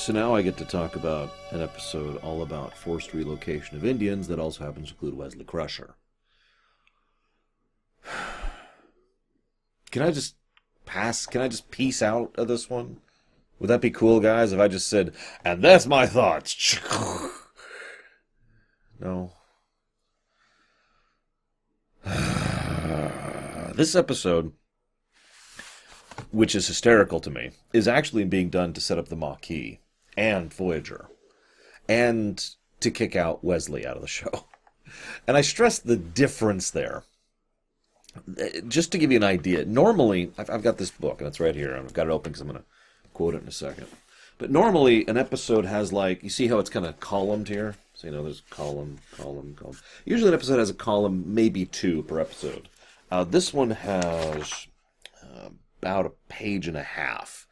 So now I get to talk about an episode all about forced relocation of Indians that also happens to include Wesley Crusher. Can I just pass? Can I just peace out of this one? Would that be cool, guys, if I just said, and that's my thoughts? no. this episode, which is hysterical to me, is actually being done to set up the Maquis and Voyager and to kick out Wesley out of the show. And I stress the difference there. Just to give you an idea, normally, I've, I've got this book and it's right here. and I've got it open because I'm going to quote it in a second. But normally, an episode has like, you see how it's kind of columned here? So, you know, there's column, column, column. Usually, an episode has a column, maybe two per episode. Uh, this one has uh, about a page and a half.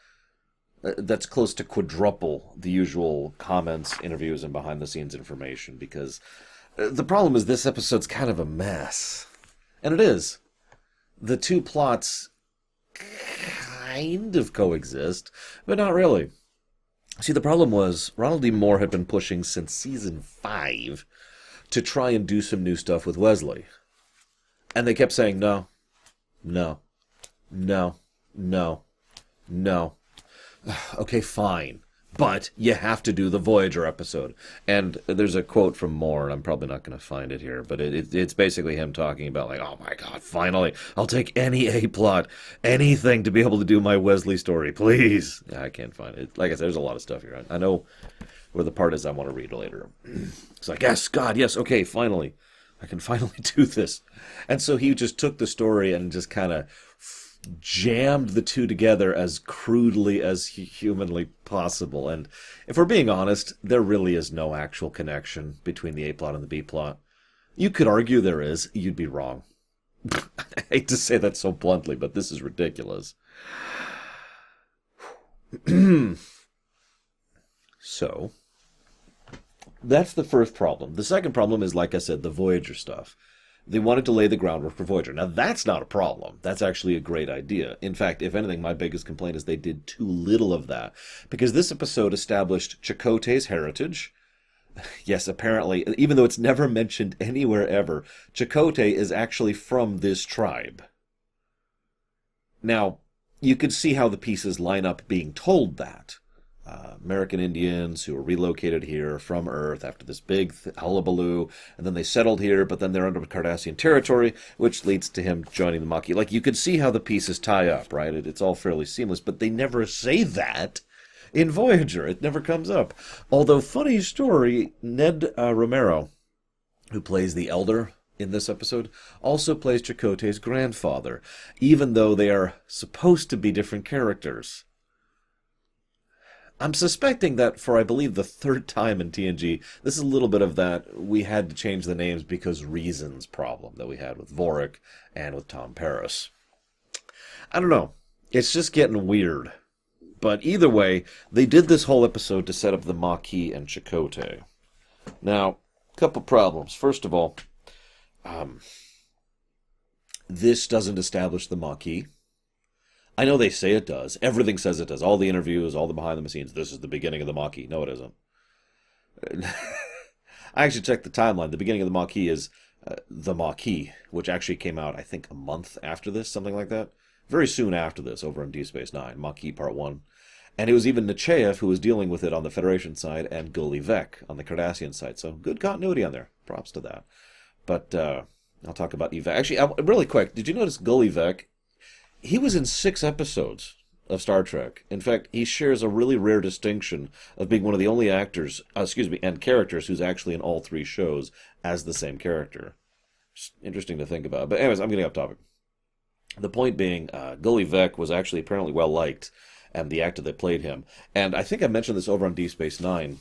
Uh, that's close to quadruple the usual comments, interviews, and behind the scenes information because uh, the problem is this episode's kind of a mess. And it is. The two plots kind of coexist, but not really. See, the problem was Ronald D. Moore had been pushing since season five to try and do some new stuff with Wesley. And they kept saying, no, no, no, no, no. okay, fine. But you have to do the Voyager episode. And there's a quote from Moore, and I'm probably not going to find it here, but it, it, it's basically him talking about, like, oh my God, finally, I'll take any A plot, anything to be able to do my Wesley story, please. Yeah, I can't find it. Like I said, there's a lot of stuff here. I, I know where the part is I want to read later. it's like, yes, God, yes, okay, finally. I can finally do this. And so he just took the story and just kind of jammed the two together as crudely as humanly possible. And if we're being honest, there really is no actual connection between the A plot and the B plot. You could argue there is, you'd be wrong. I hate to say that so bluntly, but this is ridiculous. so, that's the first problem. The second problem is, like I said, the Voyager stuff. They wanted to lay the groundwork for Voyager. Now, that's not a problem. That's actually a great idea. In fact, if anything, my biggest complaint is they did too little of that. Because this episode established Chakotay's heritage. Yes, apparently, even though it's never mentioned anywhere ever, Chakotay is actually from this tribe. Now, you could see how the pieces line up being told that uh, American Indians who were relocated here from Earth after this big th- hullabaloo, and then they settled here, but then they're under Cardassian territory, which leads to him joining the Maquis. Like, you could see how the pieces tie up, right? It, it's all fairly seamless, but they never say that in Voyager. It never comes up. Although, funny story, Ned uh, Romero, who plays the Elder in this episode, also plays Chakotay's grandfather, even though they are supposed to be different characters. I'm suspecting that for, I believe, the third time in TNG, this is a little bit of that we had to change the names because reasons problem that we had with Vorik and with Tom Paris. I don't know. It's just getting weird. But either way, they did this whole episode to set up the Maquis and Chakotay. Now, a couple problems. First of all, um, this doesn't establish the Maquis. I know they say it does. Everything says it does. All the interviews, all the behind the scenes. This is the beginning of the Maquis. No, it isn't. I actually checked the timeline. The beginning of the Maquis is uh, the Maquis, which actually came out, I think, a month after this, something like that. Very soon after this, over in Deep Space Nine, Maquis Part One, and it was even Nechayev who was dealing with it on the Federation side, and Gul Evek on the Cardassian side. So good continuity on there. Props to that. But uh, I'll talk about Evek. Actually, I, really quick, did you notice Gul Evek he was in six episodes of Star Trek. In fact, he shares a really rare distinction of being one of the only actors, uh, excuse me, and characters who's actually in all three shows as the same character. Just interesting to think about. But anyways, I'm getting off topic. The point being, uh, Gul Evek was actually apparently well liked, and the actor that played him. And I think I mentioned this over on Deep Space Nine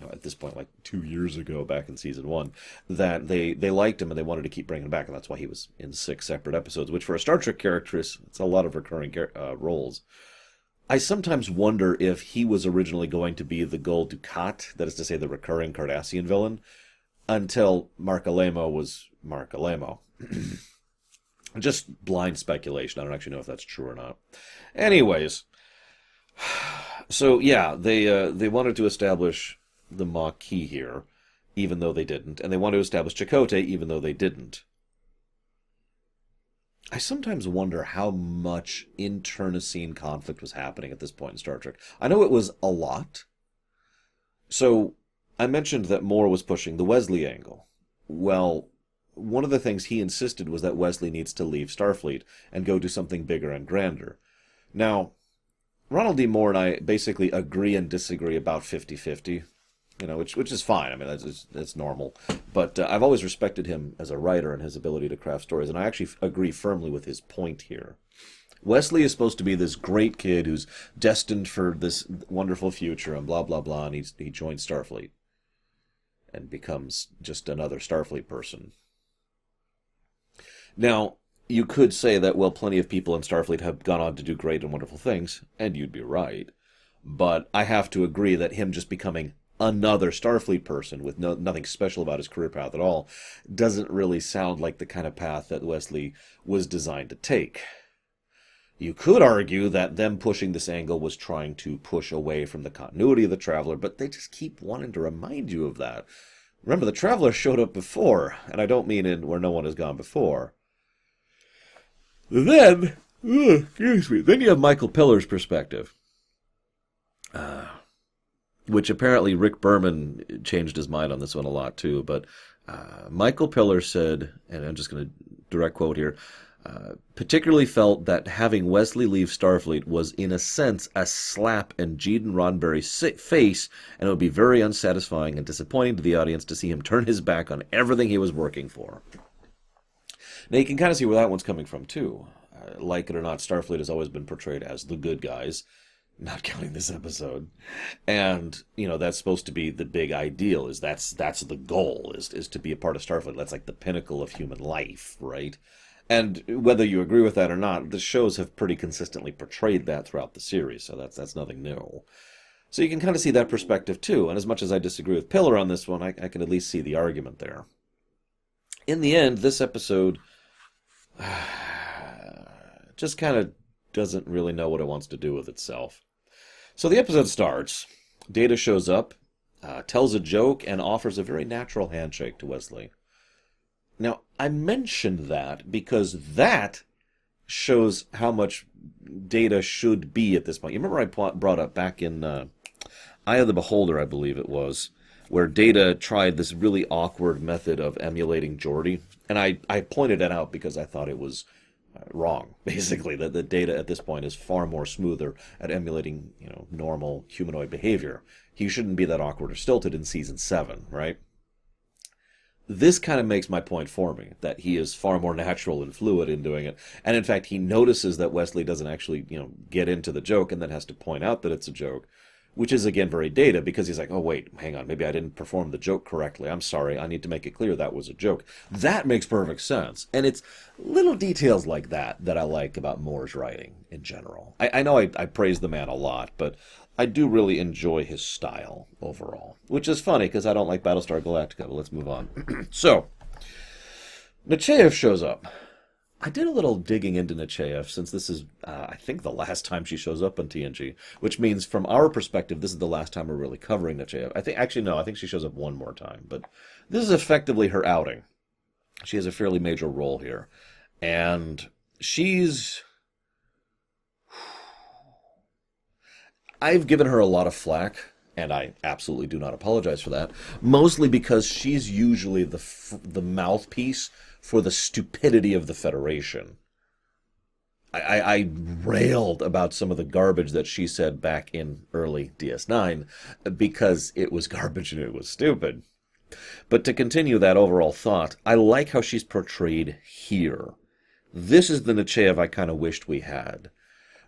know, at this point, like two years ago, back in season one, that they they liked him and they wanted to keep bringing him back, and that's why he was in six separate episodes. Which for a Star Trek character is it's a lot of recurring uh, roles. I sometimes wonder if he was originally going to be the Gul Dukat, that is to say, the recurring Cardassian villain, until Marc Alaimo was Marc Alaimo. Just blind speculation. I don't actually know if that's true or not. Anyways, So yeah, they uh, they wanted to establish the Maquis here, even though they didn't, and they wanted to establish Chakotay, even though they didn't. I sometimes wonder how much internecine conflict was happening at this point in Star Trek. I know it was a lot. So I mentioned that Moore was pushing the Wesley angle. Well, one of the things he insisted was that Wesley needs to leave Starfleet and go do something bigger and grander. Now, Ronald D. Moore and I basically agree and disagree about 50 50 you know, which which is fine. I mean, that's that's normal. But uh, I've always respected him as a writer and his ability to craft stories, and I actually f- agree firmly with his point here. Wesley is supposed to be this great kid who's destined for this wonderful future, and blah blah blah, and he's, he joins Starfleet and becomes just another Starfleet person. Now, you could say that well, plenty of people in Starfleet have gone on to do great and wonderful things, and you'd be right. But I have to agree that him just becoming another Starfleet person with no, nothing special about his career path at all doesn't really sound like the kind of path that Wesley was designed to take. You could argue that them pushing this angle was trying to push away from the continuity of the Traveler, but they just keep wanting to remind you of that. Remember, the Traveler showed up before, and I don't mean in where no one has gone before. Then, excuse me, then you have Michael Piller's perspective. Uh, which apparently Rick Berman changed his mind on this one a lot too. But uh, Michael Piller said, and I'm just going to direct quote here, uh, particularly felt that having Wesley leave Starfleet was, in a sense, a slap in Gene Roddenberry's face, and it would be very unsatisfying and disappointing to the audience to see him turn his back on everything he was working for. Now you can kind of see where that one's coming from too. Uh, like it or not, Starfleet has always been portrayed as the good guys, not counting this episode. And you know that's supposed to be the big ideal is that's that's the goal is is to be a part of starfleet. That's like the pinnacle of human life right? And whether you agree with that or not the shows have pretty consistently portrayed that throughout the series so that's that's nothing new. So you can kind of see that perspective too and as much as i disagree with Piller on this one i, I can at least see the argument there. In the end this episode just kind of doesn't really know what it wants to do with itself so the episode starts. Data shows up, uh, tells a joke, and offers a very natural handshake to Wesley. Now, I mentioned that because that shows how much Data should be at this point. You remember I brought up back in uh, Eye of the Beholder, I believe it was, where Data tried this really awkward method of emulating Geordi, and I, I pointed it out because I thought it was wrong. Basically, that the data at this point is far more smoother at emulating, you know, normal humanoid behavior. He shouldn't be that awkward or stilted in season seven, right? This kind of makes my point for me that he is far more natural and fluid in doing it. And in fact, he notices that Wesley doesn't actually, you know, get into the joke and then has to point out that it's a joke which is again very data because he's like, oh, wait, hang on, maybe I didn't perform the joke correctly. I'm sorry. I need to make it clear that was a joke. That makes perfect sense. And it's little details like that that I like about Moore's writing in general. I, I know I, I praise the man a lot, but I do really enjoy his style overall, which is funny because I don't like Battlestar Galactica, but let's move on. so, Nechayev shows up. I did a little digging into Nechayev since this is, uh, I think, the last time she shows up on TNG, which means from our perspective, this is the last time we're really covering Nechayev. I think, actually, no, I think she shows up one more time, but this is effectively her outing. She has a fairly major role here, and she's. I've given her a lot of flack, and I absolutely do not apologize for that. Mostly because she's usually the the mouthpiece for the stupidity of the Federation. I, I, I, railed about some of the garbage that she said back in early DS9 because it was garbage and it was stupid. But to continue that overall thought, I like how she's portrayed here. This is the Nechayev I kind of wished we had.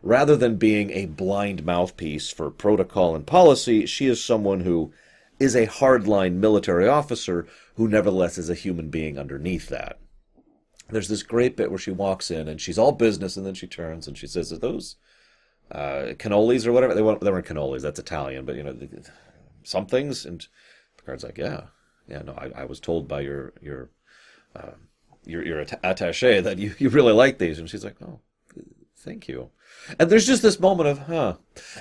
Rather than being a blind mouthpiece for protocol and policy, she is someone who is a hardline military officer who nevertheless is a human being underneath that there's this great bit where she walks in and she's all business, and then she turns and she says, "Are those uh, cannolis or whatever?" They weren't, they weren't cannolis. That's Italian, but you know, some things. And Picard's like, "Yeah, yeah, no, I, I was told by your your uh, your your attaché that you, you really like these." And she's like, "Oh, Thank you. And there's just this moment of, huh.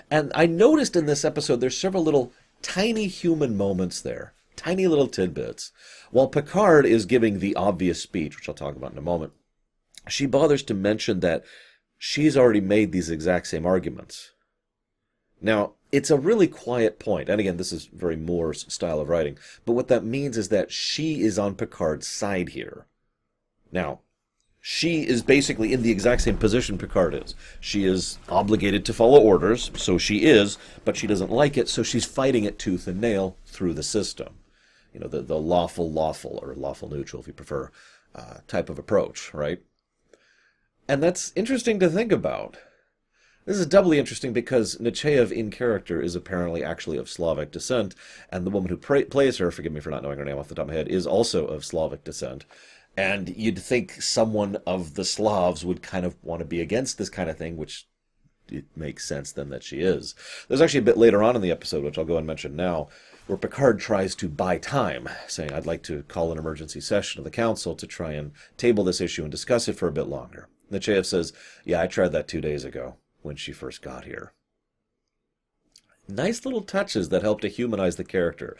And I noticed in this episode there's several little tiny human moments there, tiny little tidbits. While Picard is giving the obvious speech, which I'll talk about in a moment, she bothers to mention that she's already made these exact same arguments. Now, it's a really quiet point, and again, this is very Moore's style of writing, but what that means is that she is on Picard's side here. Now, she is basically in the exact same position Picard is. She is obligated to follow orders, so she is, but she doesn't like it, so she's fighting it tooth and nail through the system. You know, the, the lawful, lawful, or lawful neutral, if you prefer, uh, type of approach, right? And that's interesting to think about. This is doubly interesting because Nechayev in character is apparently actually of Slavic descent, and the woman who pra- plays her, forgive me for not knowing her name off the top of my head, is also of Slavic descent. And you'd think someone of the Slavs would kind of want to be against this kind of thing, which it makes sense then that she is. There's actually a bit later on in the episode, which I'll go and mention now, where Picard tries to buy time, saying, I'd like to call an emergency session of the Council to try and table this issue and discuss it for a bit longer. The Nechayev says, Yeah, I tried that two days ago when she first got here. Nice little touches that help to humanize the character.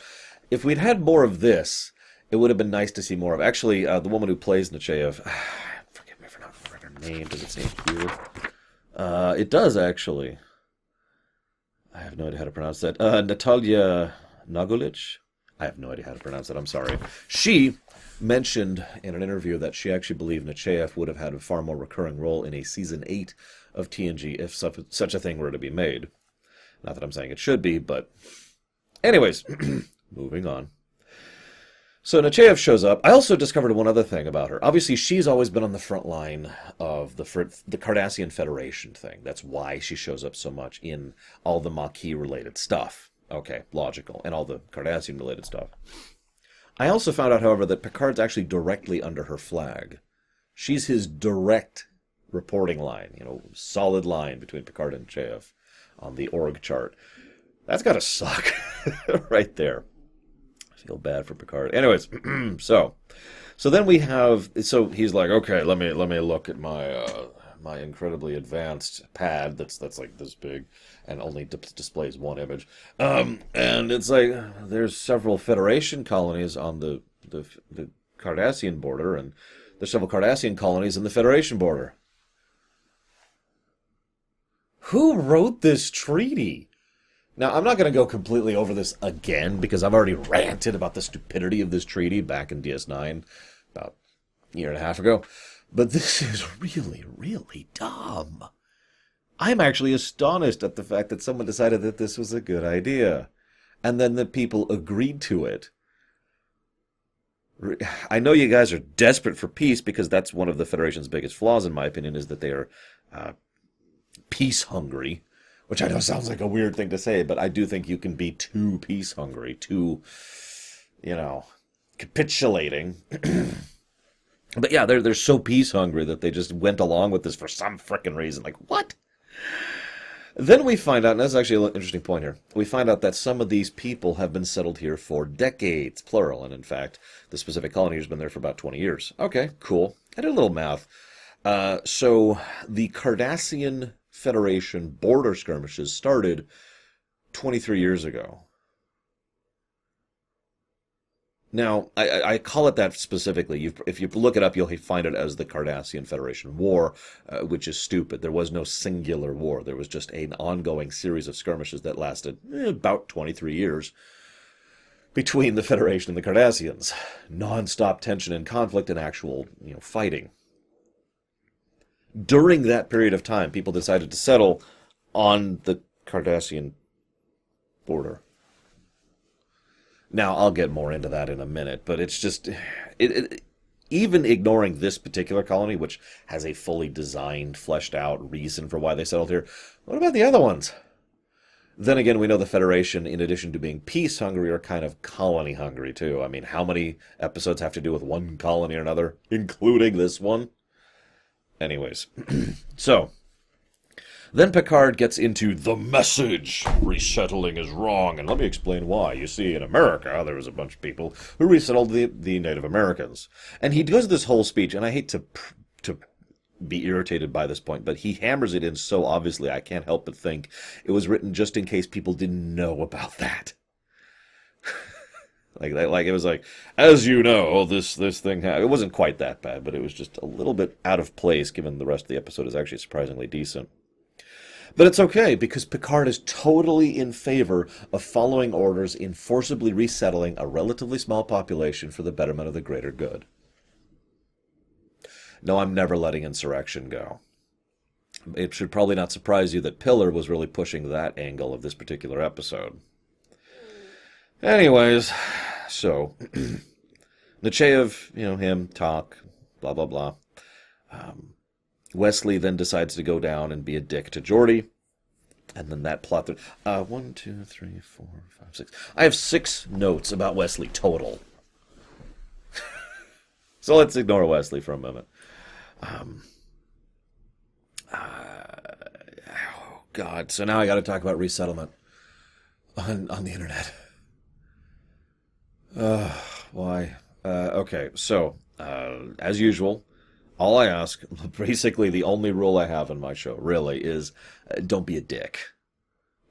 If we'd had more of this, it would have been nice to see more of. Actually, uh, the woman who plays Nechayev, forgive me for not remembering her name. Does it say here? Uh, it does actually. I have no idea how to pronounce that. Uh, Natalia Nagulich. I have no idea how to pronounce it. I'm sorry. She mentioned in an interview that she actually believed Nechayev would have had a far more recurring role in a season eight of TNG if such a thing were to be made. Not that I'm saying it should be, but anyways, moving on. So Nechayev shows up. I also discovered one other thing about her. Obviously, she's always been on the front line of the the Cardassian Federation thing. That's why she shows up so much in all the Maquis related stuff. Okay, logical, and all the Cardassian related stuff. I also found out, however, that Picard's actually directly under her flag. She's his direct reporting line, you know, solid line between Picard and Nechayev on the org chart. That's got to suck right there feel bad for Picard. Anyways, so so then we have so he's like, okay, let me let me look at my uh, my incredibly advanced pad that's that's like this big and only d- displays one image. Um, and it's like there's several Federation colonies on the the the Cardassian border, and there's several Cardassian colonies in the Federation border. Who wrote this treaty? Now, I'm not going to go completely over this again because I've already ranted about the stupidity of this treaty back in DS9 about a year and a half ago. But this is really, really dumb. I'm actually astonished at the fact that someone decided that this was a good idea. And then the people agreed to it. I know you guys are desperate for peace because that's one of the Federation's biggest flaws, in my opinion, is that they are uh, peace hungry which I know sounds like a weird thing to say, but I do think you can be too peace hungry, too, you know, capitulating. but yeah, they're they're so peace hungry that they just went along with this for some freaking reason. Like what? Then we find out, and that's actually an interesting point here. We find out that some of these people have been settled here for decades, plural, and in fact, the specific colony has been there for about 20 years. Okay, cool. I did a little math. Uh, so the Cardassian Federation border skirmishes started 23 years ago. Now, I, I, call it that specifically. You've, if you look it up, you'll find it as the Cardassian Federation War, uh, which is stupid. There was no singular war. There was just an ongoing series of skirmishes that lasted eh, about 23 years between the Federation and the Cardassians. Non-stop tension and conflict and actual, you know, fighting during that period of time, people decided to settle on the Cardassian border. Now, I'll get more into that in a minute, but it's just, it, it, even ignoring this particular colony, which has a fully designed, fleshed out reason for why they settled here, what about the other ones? Then again, we know the Federation, in addition to being peace hungry, are kind of colony hungry too. I mean, how many episodes have to do with one colony or another, including this one? Anyways, so then Picard gets into the message resettling is wrong, and let me explain why. You see, in America, there was a bunch of people who resettled the, the Native Americans, and he does this whole speech, and I hate to to be irritated by this point, but he hammers it in so obviously I can't help but think it was written just in case people didn't know about that. Like like it was like as you know this this thing it wasn't quite that bad, but it was just a little bit out of place given the rest of the episode is actually surprisingly decent. But it's okay because Picard is totally in favor of following orders in forcibly resettling a relatively small population for the betterment of the greater good. No, I'm never letting insurrection go. It should probably not surprise you that Piller was really pushing that angle of this particular episode. Anyways, so Nechayev, you know, him talk, blah blah blah. Um, Wesley then decides to go down and be a dick to Geordi. And then that plot. Th- uh, one, two, three, four, five, six. I have six notes about Wesley total. so let's ignore Wesley for a moment. Um, uh, oh, God. So now I got to talk about resettlement on, on the internet. Uh, why? Uh, okay, so, uh, as usual, all I ask, basically the only rule I have in my show, really, is uh, don't be a dick.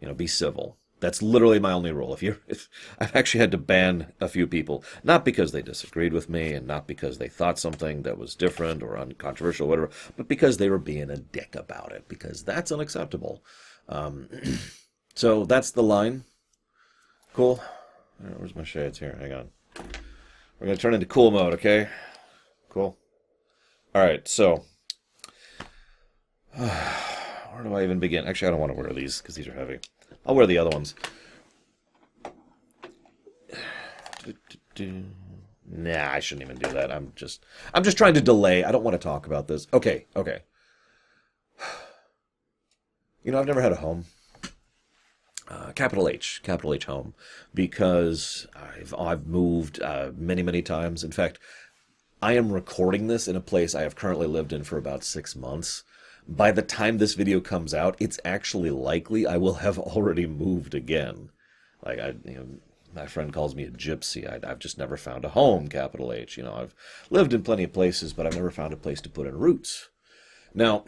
You know, be civil. That's literally my only rule. If you, if I've actually had to ban a few people, not because they disagreed with me, and not because they thought something that was different or uncontroversial, or whatever, but because they were being a dick about it. Because that's unacceptable. Um, so that's the line. Cool. Where's my shades here? Hang on. We're gonna turn into cool mode, okay? Cool. All right, so where do I even begin? Actually, I don't want to wear these because these are heavy. I'll wear the other ones. Nah, I shouldn't even do that. I'm just I'm just trying to delay. I don't want to talk about this. Okay, okay. You know, I've never had a home. Uh, capital H, capital H home, because I've I've moved uh, many many times. In fact, I am recording this in a place I have currently lived in for about six months. By the time this video comes out, it's actually likely I will have already moved again. Like I, you know, my friend calls me a gypsy. I, have just never found a home. Capital H. You know, I've lived in plenty of places, but I've never found a place to put in roots. Now,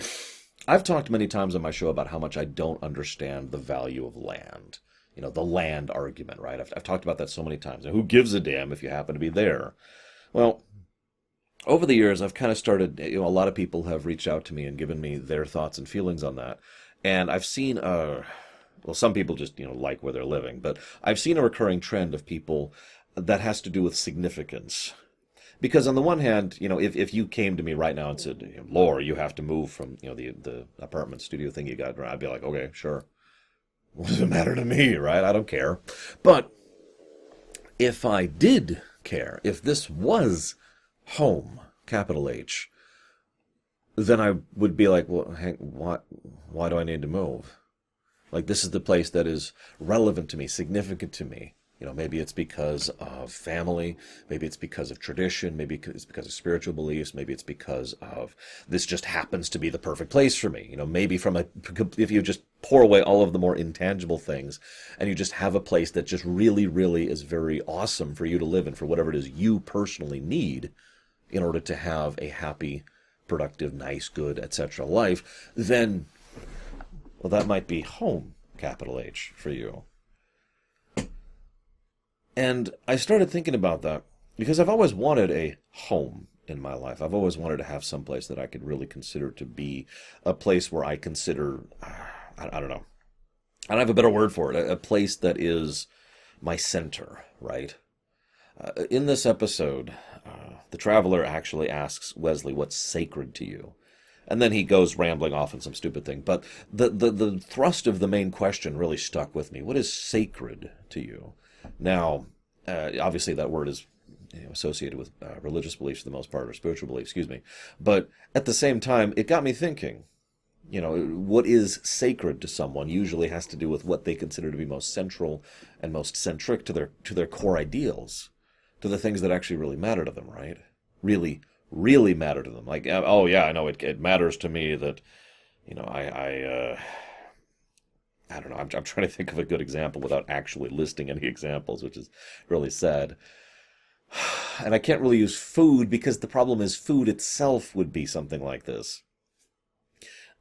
I've talked many times on my show about how much I don't understand the value of land. You know, the land argument, right? I've, I've talked about that so many times. And who gives a damn if you happen to be there? Well, over the years, I've kind of started, you know, a lot of people have reached out to me and given me their thoughts and feelings on that. And I've seen, uh, well, some people just, you know, like where they're living, but I've seen a recurring trend of people that has to do with significance. Because on the one hand, you know, if, if you came to me right now and said, Lore, you have to move from, you know, the, the apartment studio thing you got, I'd be like, okay, sure. What does it matter to me, right? I don't care. But if I did care, if this was home, capital H, then I would be like, well, hang, why, why do I need to move? Like, this is the place that is relevant to me, significant to me. You know, maybe it's because of family, maybe it's because of tradition, maybe it's because of spiritual beliefs, maybe it's because of this just happens to be the perfect place for me. You know, maybe from a, if you just pour away all of the more intangible things and you just have a place that just really, really is very awesome for you to live in for whatever it is you personally need in order to have a happy, productive, nice, good, etc. life, then, well, that might be home, capital H, for you. And I started thinking about that because I've always wanted a home in my life. I've always wanted to have some place that I could really consider to be a place where I consider, I, don't know, I don't have a better word for it, a, a place that is my center, right? Uh, in this episode, uh, the traveler actually asks Wesley what's sacred to you. And then he goes rambling off on some stupid thing. But the, the, the thrust of the main question really stuck with me. What is sacred to you? Now, uh, obviously, that word is you know, associated with uh, religious beliefs for the most part, or spiritual beliefs, excuse me. But at the same time, it got me thinking. You know, what is sacred to someone usually has to do with what they consider to be most central and most centric to their to their core ideals to the things that actually really matter to them, right? Really, really matter to them. Like, oh yeah, I know it, it matters to me that, you know, I, I, uh, I don't know. I'm, I'm trying to think of a good example without actually listing any examples, which is really sad. And I can't really use food because the problem is food itself would be something like this.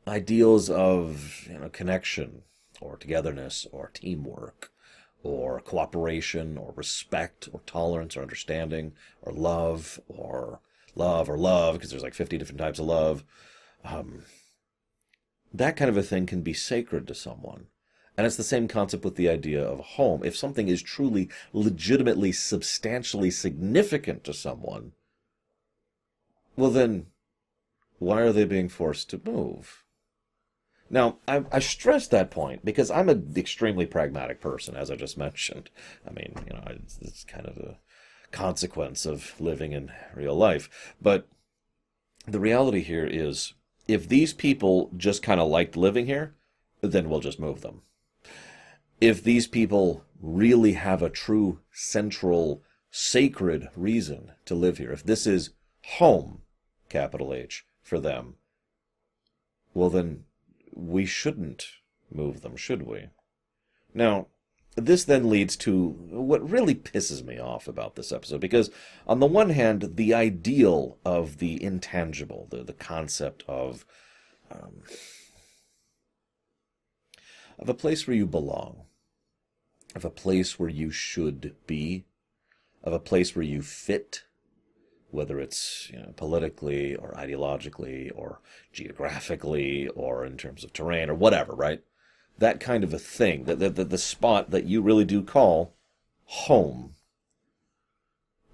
ideals of you know connection or togetherness or teamwork or cooperation or respect or tolerance or understanding or love or love or love because there's like 50 different types of love um, that kind of a thing can be sacred to someone and it's the same concept with the idea of home if something is truly legitimately substantially significant to someone well then why are they being forced to move now, I, I, stress that point because I'm an extremely pragmatic person, as I just mentioned. I mean, you know, it's, it's kind of a consequence of living in real life. But the reality here is if these people just kind of liked living here, then we'll just move them. If these people really have a true central sacred reason to live here, if this is home, capital H, for them, well, then we shouldn't move them, should we? Now, this then leads to what really pisses me off about this episode, because on the one hand, the ideal of the intangible, the, the concept of um, of a place where you belong, of a place where you should be, of a place where you fit, whether it's you know, politically or ideologically or geographically or in terms of terrain or whatever, right? That kind of a thing, that the, the, the spot that you really do call home.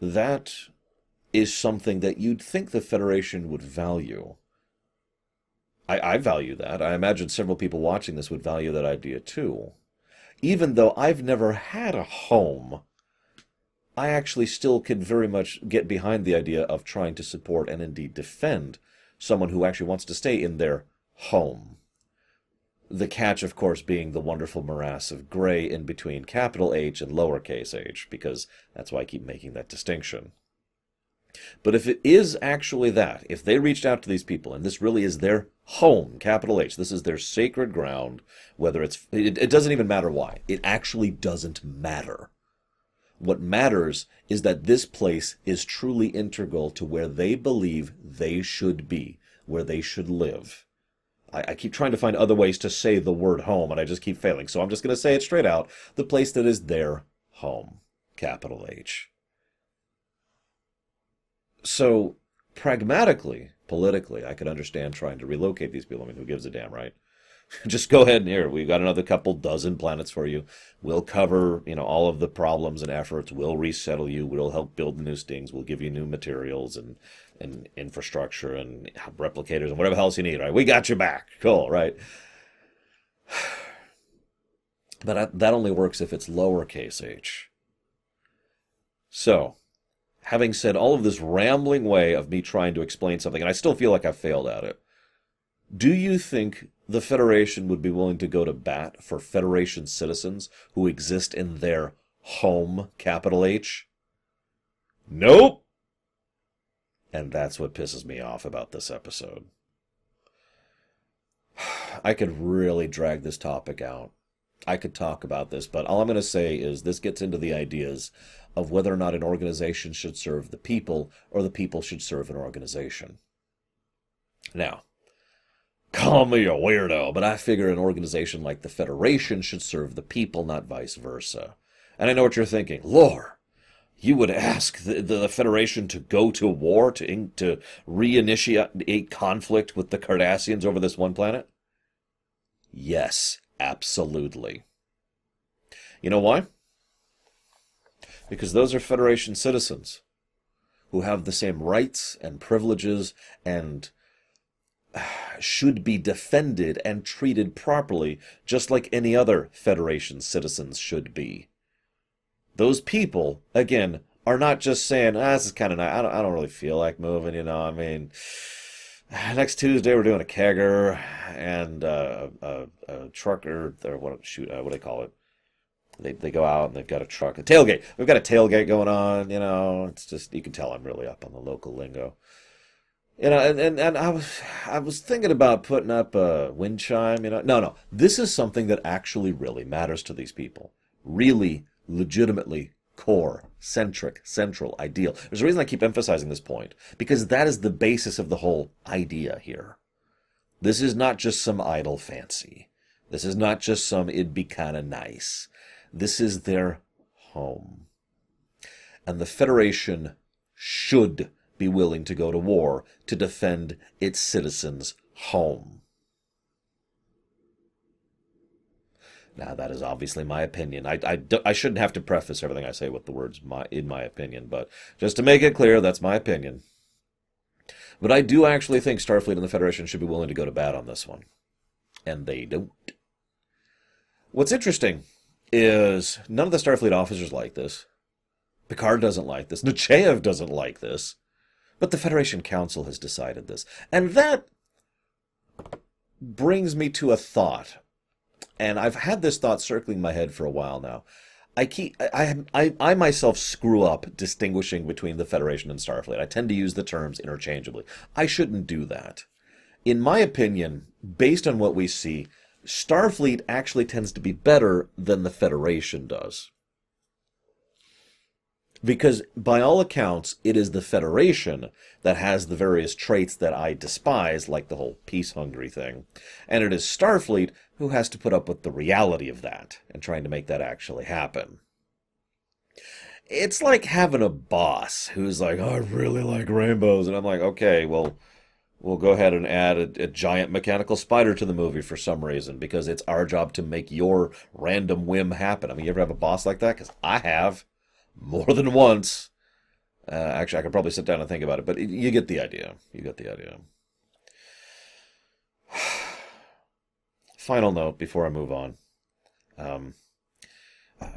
That is something that you'd think the Federation would value. I, I value that. I imagine several people watching this would value that idea too. Even though I've never had a home I actually still can very much get behind the idea of trying to support and indeed defend someone who actually wants to stay in their home. The catch, of course, being the wonderful morass of gray in between capital H and lowercase h, because that's why I keep making that distinction. But if it is actually that, if they reached out to these people and this really is their home, capital H, this is their sacred ground, whether it's, it, it doesn't even matter why. It actually doesn't matter. What matters is that this place is truly integral to where they believe they should be, where they should live. I, I, keep trying to find other ways to say the word home, and I just keep failing. So I'm just going to say it straight out the place that is their home, capital H. So, pragmatically, politically, I could understand trying to relocate these people. I mean, who gives a damn, right? just go ahead and here we've got another couple dozen planets for you. We'll cover you know all of the problems and efforts. We'll resettle you. We'll help build the new stings. We'll give you new materials and and infrastructure and replicators and whatever else you need right? We got your back. Cool right? But that only works if it's lowercase h. So having said all of this rambling way of me trying to explain something and i still feel like i failed at it do you think the Federation would be willing to go to bat for Federation citizens who exist in their home, capital H? Nope! And that's what pisses me off about this episode. I could really drag this topic out. I could talk about this, but all I'm going to say is this gets into the ideas of whether or not an organization should serve the people or the people should serve an organization. Now, Call me a weirdo, but I figure an organization like the Federation should serve the people, not vice versa. And I know what you're thinking. Lore, you would ask the, the Federation to go to war, to, to reinitiate conflict with the Cardassians over this one planet? Yes, absolutely. You know why? Because those are Federation citizens who have the same rights and privileges and should be defended and treated properly, just like any other Federation citizens should be. Those people, again, are not just saying, ah, this is kind of nice. I don't, I don't really feel like moving, you know. I mean, next Tuesday we're doing a kegger and uh, a, a trucker, or what, shoot, uh, what do they call it? They, they go out and they've got a truck, a tailgate. We've got a tailgate going on, you know. It's just, you can tell I'm really up on the local lingo. You know, and, and, and I was I was thinking about putting up a wind chime, you know. No, no. This is something that actually really matters to these people. Really, legitimately core, centric, central, ideal. There's a reason I keep emphasizing this point, because that is the basis of the whole idea here. This is not just some idle fancy. This is not just some it'd be kind of nice. This is their home. And the Federation should be willing to go to war to defend its citizens' home. Now, that is obviously my opinion. I, I, I shouldn't have to preface everything I say with the words my, in my opinion, but just to make it clear, that's my opinion. But I do actually think Starfleet and the Federation should be willing to go to bat on this one. And they don't. What's interesting is none of the Starfleet officers like this. Picard doesn't like this. Nechayev doesn't like this. But the Federation Council has decided this. And that brings me to a thought. And I've had this thought circling my head for a while now. I keep I, I I myself screw up distinguishing between the Federation and Starfleet. I tend to use the terms interchangeably. I shouldn't do that. In my opinion, based on what we see, Starfleet actually tends to be better than the Federation does. Because by all accounts, it is the Federation that has the various traits that I despise, like the whole peace hungry thing. And it is Starfleet who has to put up with the reality of that and trying to make that actually happen. It's like having a boss who's like, oh, I really like rainbows. And I'm like, okay, well, we'll go ahead and add a, a, giant mechanical spider to the movie for some reason because it's our job to make your random whim happen. I mean, you ever have a boss like that? Because I have more than once. Uh, actually, I could probably sit down and think about it, but you get the idea. You get the idea. Final note before I move on. Um, uh,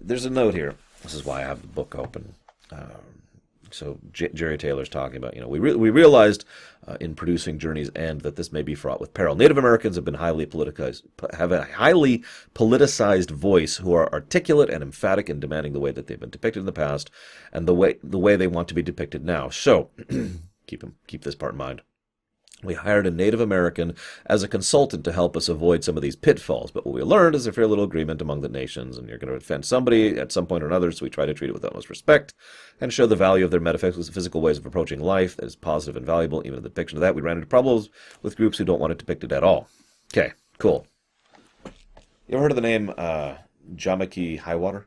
there's a note here. This is why I have the book open. Um, so J- Jeri Taylor's talking about, you know, we re- we realized uh, in producing Journey's End that this may be fraught with peril. Native Americans have been highly politicized, have a highly politicized voice who are articulate and emphatic in demanding the way that they've been depicted in the past and the way the way they want to be depicted now. So keep keep this part in mind. We hired a Native American as a consultant to help us avoid some of these pitfalls. But what we learned is a fair little agreement among the nations, and you're going to offend somebody at some point or another, so we try to treat it with utmost respect and show the value of their metaphysical physical ways of approaching life that is positive and valuable. Even in the depiction of that, we ran into problems with groups who don't want it depicted at all. Okay, cool. You ever heard of the name uh, Jamake Highwater?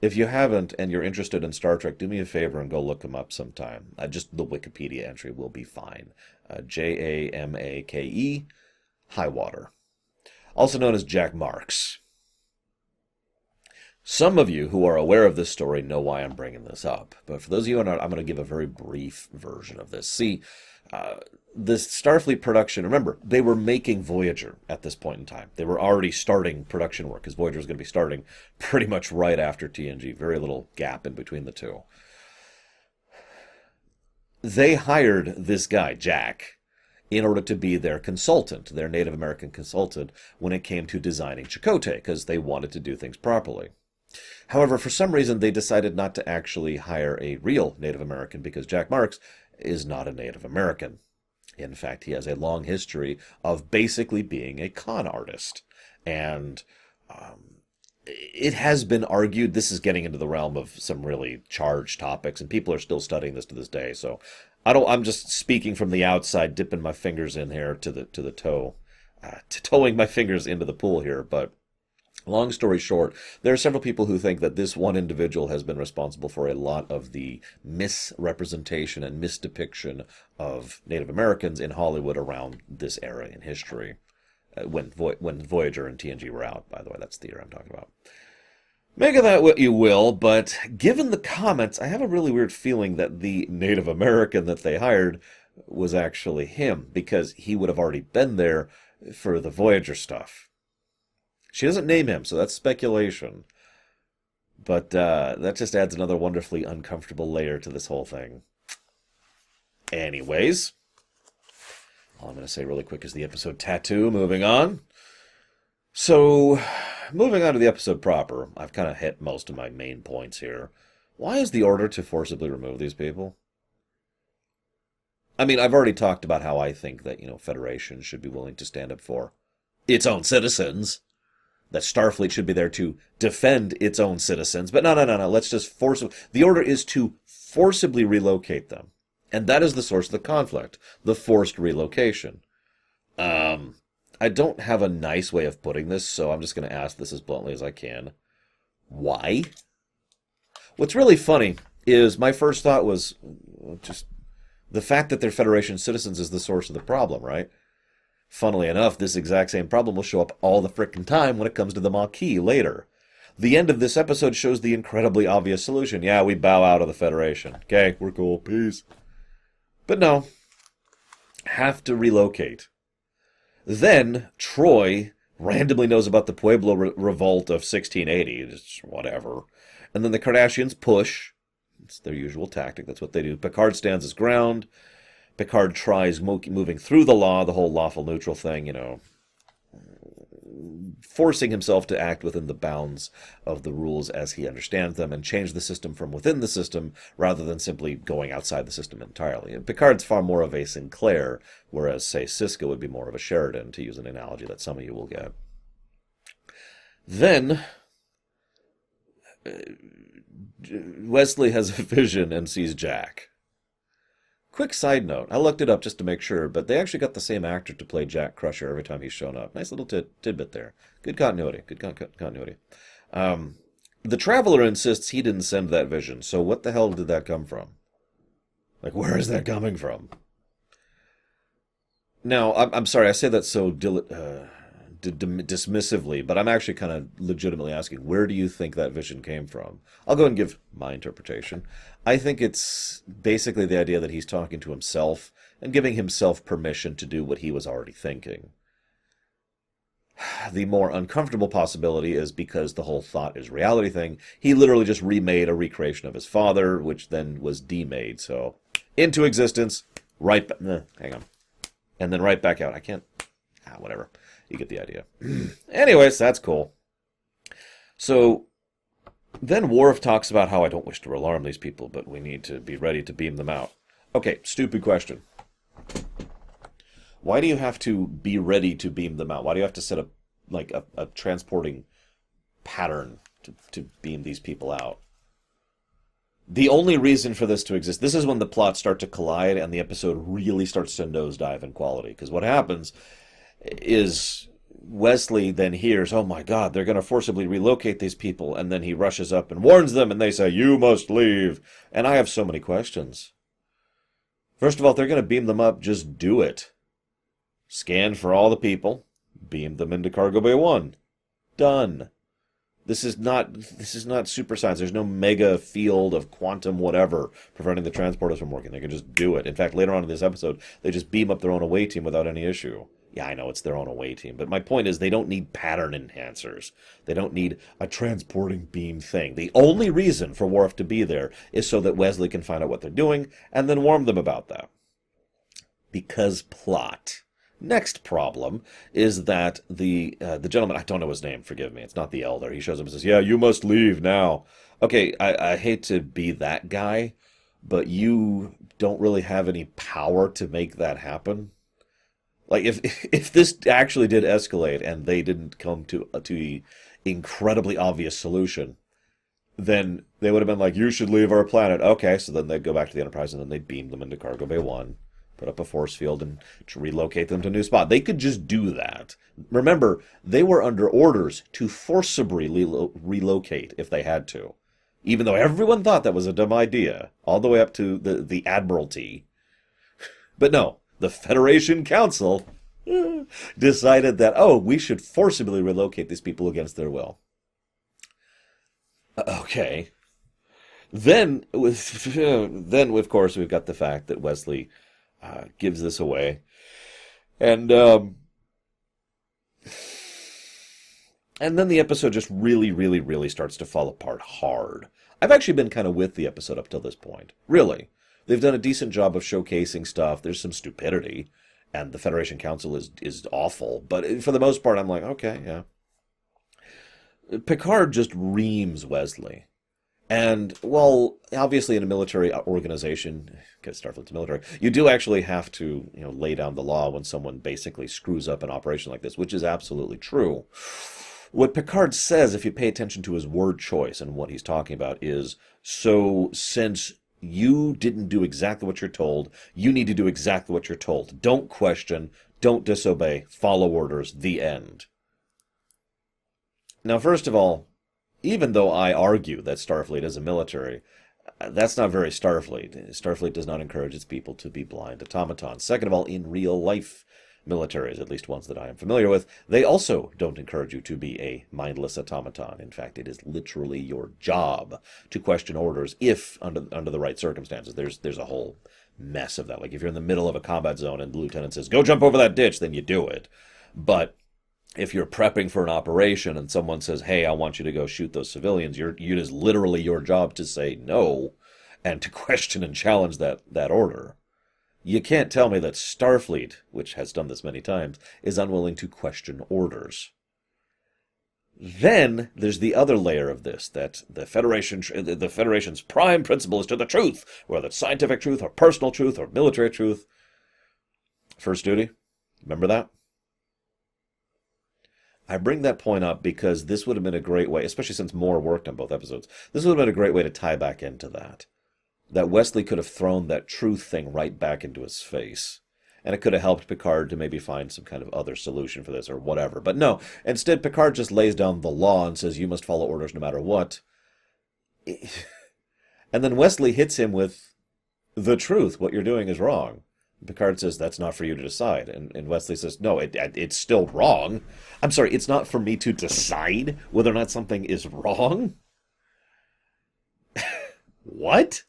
If you haven't and you're interested in Star Trek, do me a favor and go look him up sometime. Uh, just the Wikipedia entry will be fine. Uh, J A M A K E, Highwater. Also known as Jack Marks. Some of you who are aware of this story know why I'm bringing this up, but for those of you who are not, I'm going to give a very brief version of this. See, uh, this Starfleet production, remember, they were making Voyager at this point in time. They were already starting production work because Voyager was going to be starting pretty much right after TNG. Very little gap in between the two. They hired this guy, Jack, in order to be their consultant, their Native American consultant, when it came to designing Chakotay, because they wanted to do things properly. However, for some reason, they decided not to actually hire a real Native American because Jack Marks is not a Native American. In fact, he has a long history of basically being a con artist. And um, it has been argued, this is getting into the realm of some really charged topics, and people are still studying this to this day. So I don't, I'm just speaking from the outside, dipping my fingers in here to the, to the toe, uh, to towing my fingers into the pool here. But Long story short, there are several people who think that this one individual has been responsible for a lot of the misrepresentation and misdepiction of Native Americans in Hollywood around this era in history. Uh, when Vo- when Voyager and TNG were out, by the way, that's the era I'm talking about. Make of that what you will, but given the comments, I have a really weird feeling that the Native American that they hired was actually him, because he would have already been there for the Voyager stuff she doesn't name him, so that's speculation. But uh, that just adds another wonderfully uncomfortable layer to this whole thing. Anyways, all I'm going to say really quick is the episode tattoo. Moving on. So, moving on to the episode proper, I've kind of hit most of my main points here. Why is the order to forcibly remove these people? I mean, I've already talked about how I think that, you know, Federation should be willing to stand up for its own citizens that Starfleet should be there to defend its own citizens. But no, no, no, no. Let's just force the order is to forcibly relocate them. And that is the source of the conflict, the forced relocation. Um, I don't have a nice way of putting this, so I'm just going to ask this as bluntly as I can. Why? What's really funny is my first thought was just the fact that they're Federation citizens is the source of the problem, right? Funnily enough, this exact same problem will show up all the frickin' time when it comes to the Maquis later. The end of this episode shows the incredibly obvious solution. Yeah, we bow out of the Federation. Okay, we're cool. Peace. But no. Have to relocate. Then, Troi randomly knows about the Pueblo re- revolt of 1680. Just whatever. And then the Cardassians push. It's their usual tactic. That's what they do. Picard stands his ground. Picard tries mo- moving through the law, the whole lawful neutral thing, you know, forcing himself to act within the bounds of the rules as he understands them and change the system from within the system rather than simply going outside the system entirely. And Picard's far more of a Sinclair, whereas, say, Sisko would be more of a Sheridan, to use an analogy that some of you will get. Then uh, Wesley has a vision and sees Jack. Quick side note, I looked it up just to make sure, but they actually got the same actor to play Jack Crusher every time he's shown up. Nice little tid- tidbit there. Good continuity. Good con- continuity. Um, the Traveler insists he didn't send that vision, so what the hell did that come from? Like, where is that coming from? Now, I'm, I'm sorry, I say that so dil- uh, d- dismissively, but I'm actually kind of legitimately asking, where do you think that vision came from? I'll go and give my interpretation. I think it's basically the idea that he's talking to himself and giving himself permission to do what he was already thinking. The more uncomfortable possibility is because the whole thought is reality thing. He literally just remade a recreation of his father, which then was demade. So into existence, right. Ba- eh, hang on, and then right back out. I can't. Ah, whatever. You get the idea. Anyways, that's cool. So then Worf talks about how I don't wish to alarm these people, but we need to be ready to beam them out. Okay, stupid question. Why do you have to be ready to beam them out? Why do you have to set up like a, a transporting pattern to, to beam these people out? The only reason for this to exist, this is when the plots start to collide and the episode really starts to nosedive in quality. Because what happens is Wesley then hears, oh my God, they're going to forcibly relocate these people. And then he rushes up and warns them, and they say, you must leave. And I have so many questions. First of all, they're going to beam them up, just do it. Scan for all the people, beam them into Cargo Bay 1. Done. This is not this is not super science. There's no mega field of quantum whatever preventing the transporters from working. They can just do it. In fact, later on in this episode, they just beam up their own away team without any issue. Yeah, I know it's their own away team, but my point is they don't need pattern enhancers. They don't need a transporting beam thing. The only reason for Worf to be there is so that Wesley can find out what they're doing and then warn them about that. Because plot. Next problem is that the uh, the gentleman I don't know his name. Forgive me. It's not the elder. He shows up and says, "Yeah, you must leave now." Okay, I, I hate to be that guy, but you don't really have any power to make that happen. Like if if this actually did escalate and they didn't come to uh, to the incredibly obvious solution, then they would have been like, "You should leave our planet." Okay, so then they'd go back to the Enterprise and then they'd beam them into Cargo Bay One put up a force field and relocate them to a new spot. They could just do that. Remember, they were under orders to forcibly relo- relocate if they had to, even though everyone thought that was a dumb idea, all the way up to the, the Admiralty. But no, the Federation Council decided that, oh, we should forcibly relocate these people against their will. Okay. Then, with then of course we've got the fact that Wesley uh, gives this away. And um, and then the episode just really, really, really starts to fall apart hard. I've actually been kind of with the episode up till this point. Really, they've done a decent job of showcasing stuff. There's some stupidity, and the Federation Council is is awful. But for the most part, I'm like, okay, yeah. Picard just reams Wesley. And well, obviously, in a military organization, because Starfleet's military, you do actually have to, you know, lay down the law when someone basically screws up an operation like this, which is absolutely true. What Picard says, if you pay attention to his word choice and what he's talking about, is so since you didn't do exactly what you're told, you need to do exactly what you're told. Don't question, Don't disobey. Follow orders. The end. Now, first of all, even though I argue that Starfleet is a military, that's not very Starfleet. Starfleet does not encourage its people to be blind automatons. Second of all, in real life militaries, at least ones that I am familiar with, they also don't encourage you to be a mindless automaton. In fact, it is literally your job to question orders if under under the right circumstances. There's there's a whole mess of that. Like if you're in the middle of a combat zone and the lieutenant says, "Go jump over that ditch," then you do it. But if you're prepping for an operation and someone says, "Hey, I want you to go shoot those civilians," you're it is literally your job to say no and to question and challenge that that order. You can't tell me that Starfleet, which has done this many times, is unwilling to question orders. Then there's the other layer of this that the Federation, the Federation's prime principle is to the truth, whether it's scientific truth or personal truth or military truth. First duty, remember that? I bring that point up because this would have been a great way, especially since Moore worked on both episodes. This would have been a great way to tie back into that. That Wesley could have thrown that truth thing right back into his face and it could have helped Picard to maybe find some kind of other solution for this or whatever. But no, instead, Picard just lays down the law and says, You must follow orders no matter what. And then Wesley hits him with the truth. What you're doing is wrong. Picard says, That's not for you to decide. And, and Wesley says, No, it, it's still wrong. I'm sorry, it's not for me to decide whether or not something is wrong. what?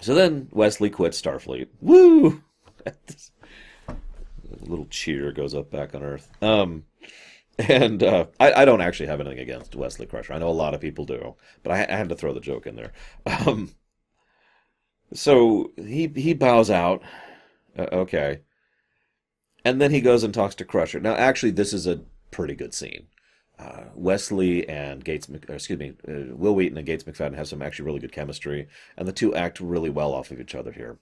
So then Wesley quits Starfleet. Woo! a little cheer goes up back on Earth. Um, and uh, I, I, don't actually have anything against Wesley Crusher. I know a lot of people do, but I, I had to throw the joke in there. Um, so he he bows out. Uh, okay, and then he goes and talks to Crusher. Now, actually, this is a pretty good scene uh, Wesley and Gates, excuse me, uh, Wil Wheaton and Gates McFadden have some actually really good chemistry, and the two act really well off of each other here.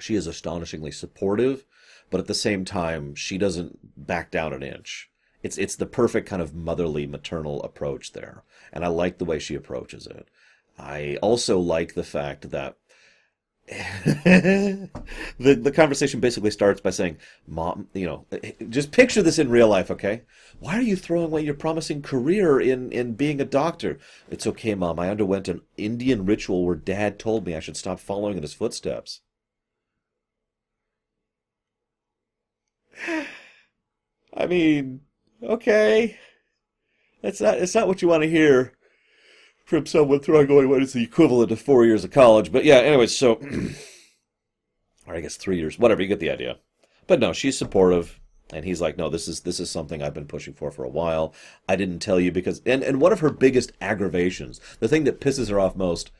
She is astonishingly supportive, but at the same time, she doesn't back down an inch. It's it's the perfect kind of motherly maternal approach there, and I like the way she approaches it. I also like the fact that the the conversation basically starts by saying, "Mom, you know, eh, eh, just picture this in real life, okay? Why are you throwing away your promising career in in being a doctor?" It's okay, Mom. I underwent an Indian ritual where Dad told me I should stop following in his footsteps. I mean, okay, that's not it's not what you want to hear from someone throwing away oh, what is the equivalent of four years of college. But yeah, anyway, so or I guess three years, whatever. You get the idea. But no, she's supportive, and he's like, no, this is this is something I've been pushing for for a while. I didn't tell you because, and and one of her biggest aggravations, the thing that pisses her off most,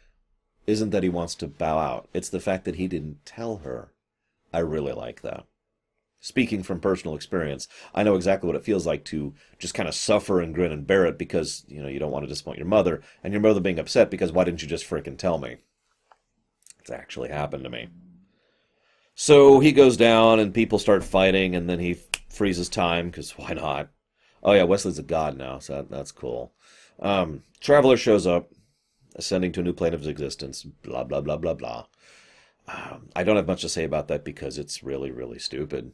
isn't that he wants to bow out. It's the fact that he didn't tell her. I really like that speaking from personal experience, I know exactly what it feels like to just kind of suffer and grin and bear it because, you know, you don't want to disappoint your mother, and your mother being upset because why didn't you just fricking tell me? It's actually happened to me. So he goes down and people start fighting, and then he freezes time because why not? Oh, yeah, Wesley's a god now, so that, that's cool. Um, Traveler shows up, ascending to a new plane of existence, blah, blah, blah, blah, blah. Um, I don't have much to say about that because it's really, really stupid.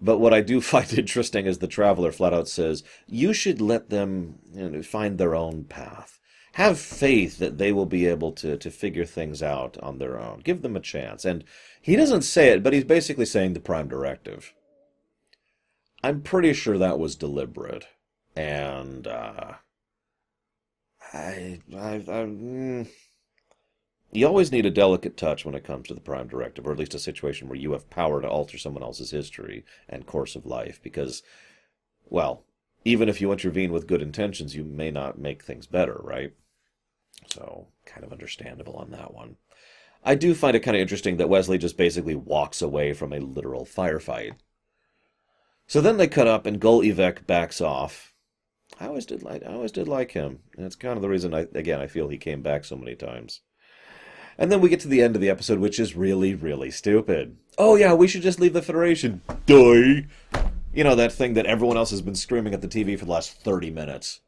But what I do find interesting is the traveler flat out says, you should let them you know, find their own path. Have faith that they will be able to, to figure things out on their own. Give them a chance. And he doesn't say it, but he's basically saying the prime directive. I'm pretty sure that was deliberate. And, uh, I, I, I, mm, you always need a delicate touch when it comes to the prime directive, or at least a situation where you have power to alter someone else's history and course of life, because, well, even if you intervene with good intentions, you may not make things better, right? So, kind of understandable on that one. I do find it kind of interesting that Wesley just basically walks away from a literal firefight. So then they cut up, and Gul Evek backs off. I always did like I always did like him. And it's kind of the reason I again I feel he came back so many times. And then we get to the end of the episode, which is really, really stupid. Oh, yeah, we should just leave the Federation. Die. You know, that thing that everyone else has been screaming at the TV for the last 30 minutes.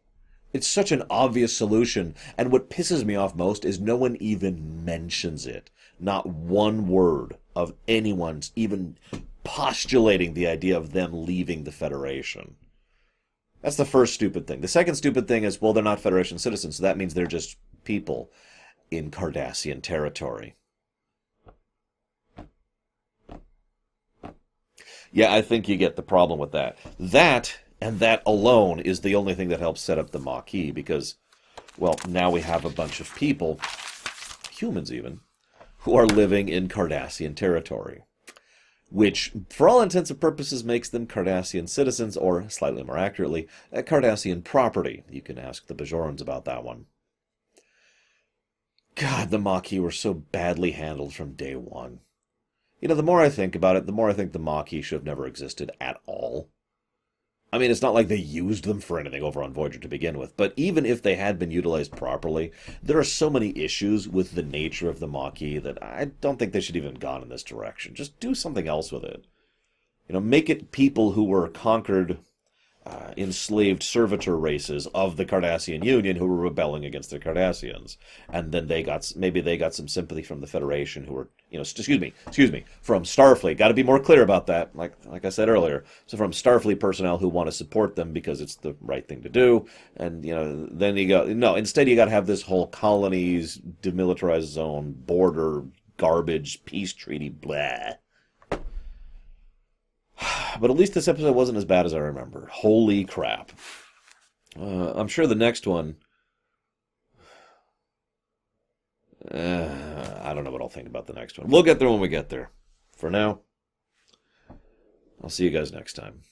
It's such an obvious solution, and what pisses me off most is no one even mentions it. Not one word of anyone's even postulating the idea of them leaving the Federation. That's the first stupid thing. The second stupid thing is, well, they're not Federation citizens, so that means they're just people in Cardassian territory. Yeah, I think you get the problem with that. That, and that alone, is the only thing that helps set up the Maquis, because, well, now we have a bunch of people, humans even, who are living in Cardassian territory. Which, for all intents and purposes, makes them Cardassian citizens, or, slightly more accurately, Cardassian property. You can ask the Bajorans about that one. God, the Maquis were so badly handled from day one. You know, the more I think about it, the more I think the Maquis should have never existed at all. I mean, it's not like they used them for anything over on Voyager to begin with, but even if they had been utilized properly, there are so many issues with the nature of the Maquis that I don't think they should even gone in this direction. Just do something else with it. You know, make it people who were conquered uh, enslaved servitor races of the Cardassian Union who were rebelling against the Cardassians, and then they got maybe they got some sympathy from the Federation who were you know excuse me excuse me from Starfleet. Got to be more clear about that. Like like I said earlier, so from Starfleet personnel who want to support them because it's the right thing to do, and you know then you go no instead you got to have this whole colonies demilitarized zone border garbage peace treaty blah but at least this episode wasn't as bad as I remember. Holy crap. Uh, I'm sure the next one. Uh, I don't know what I'll think about the next one. We'll get there when we get there. For now, I'll see you guys next time.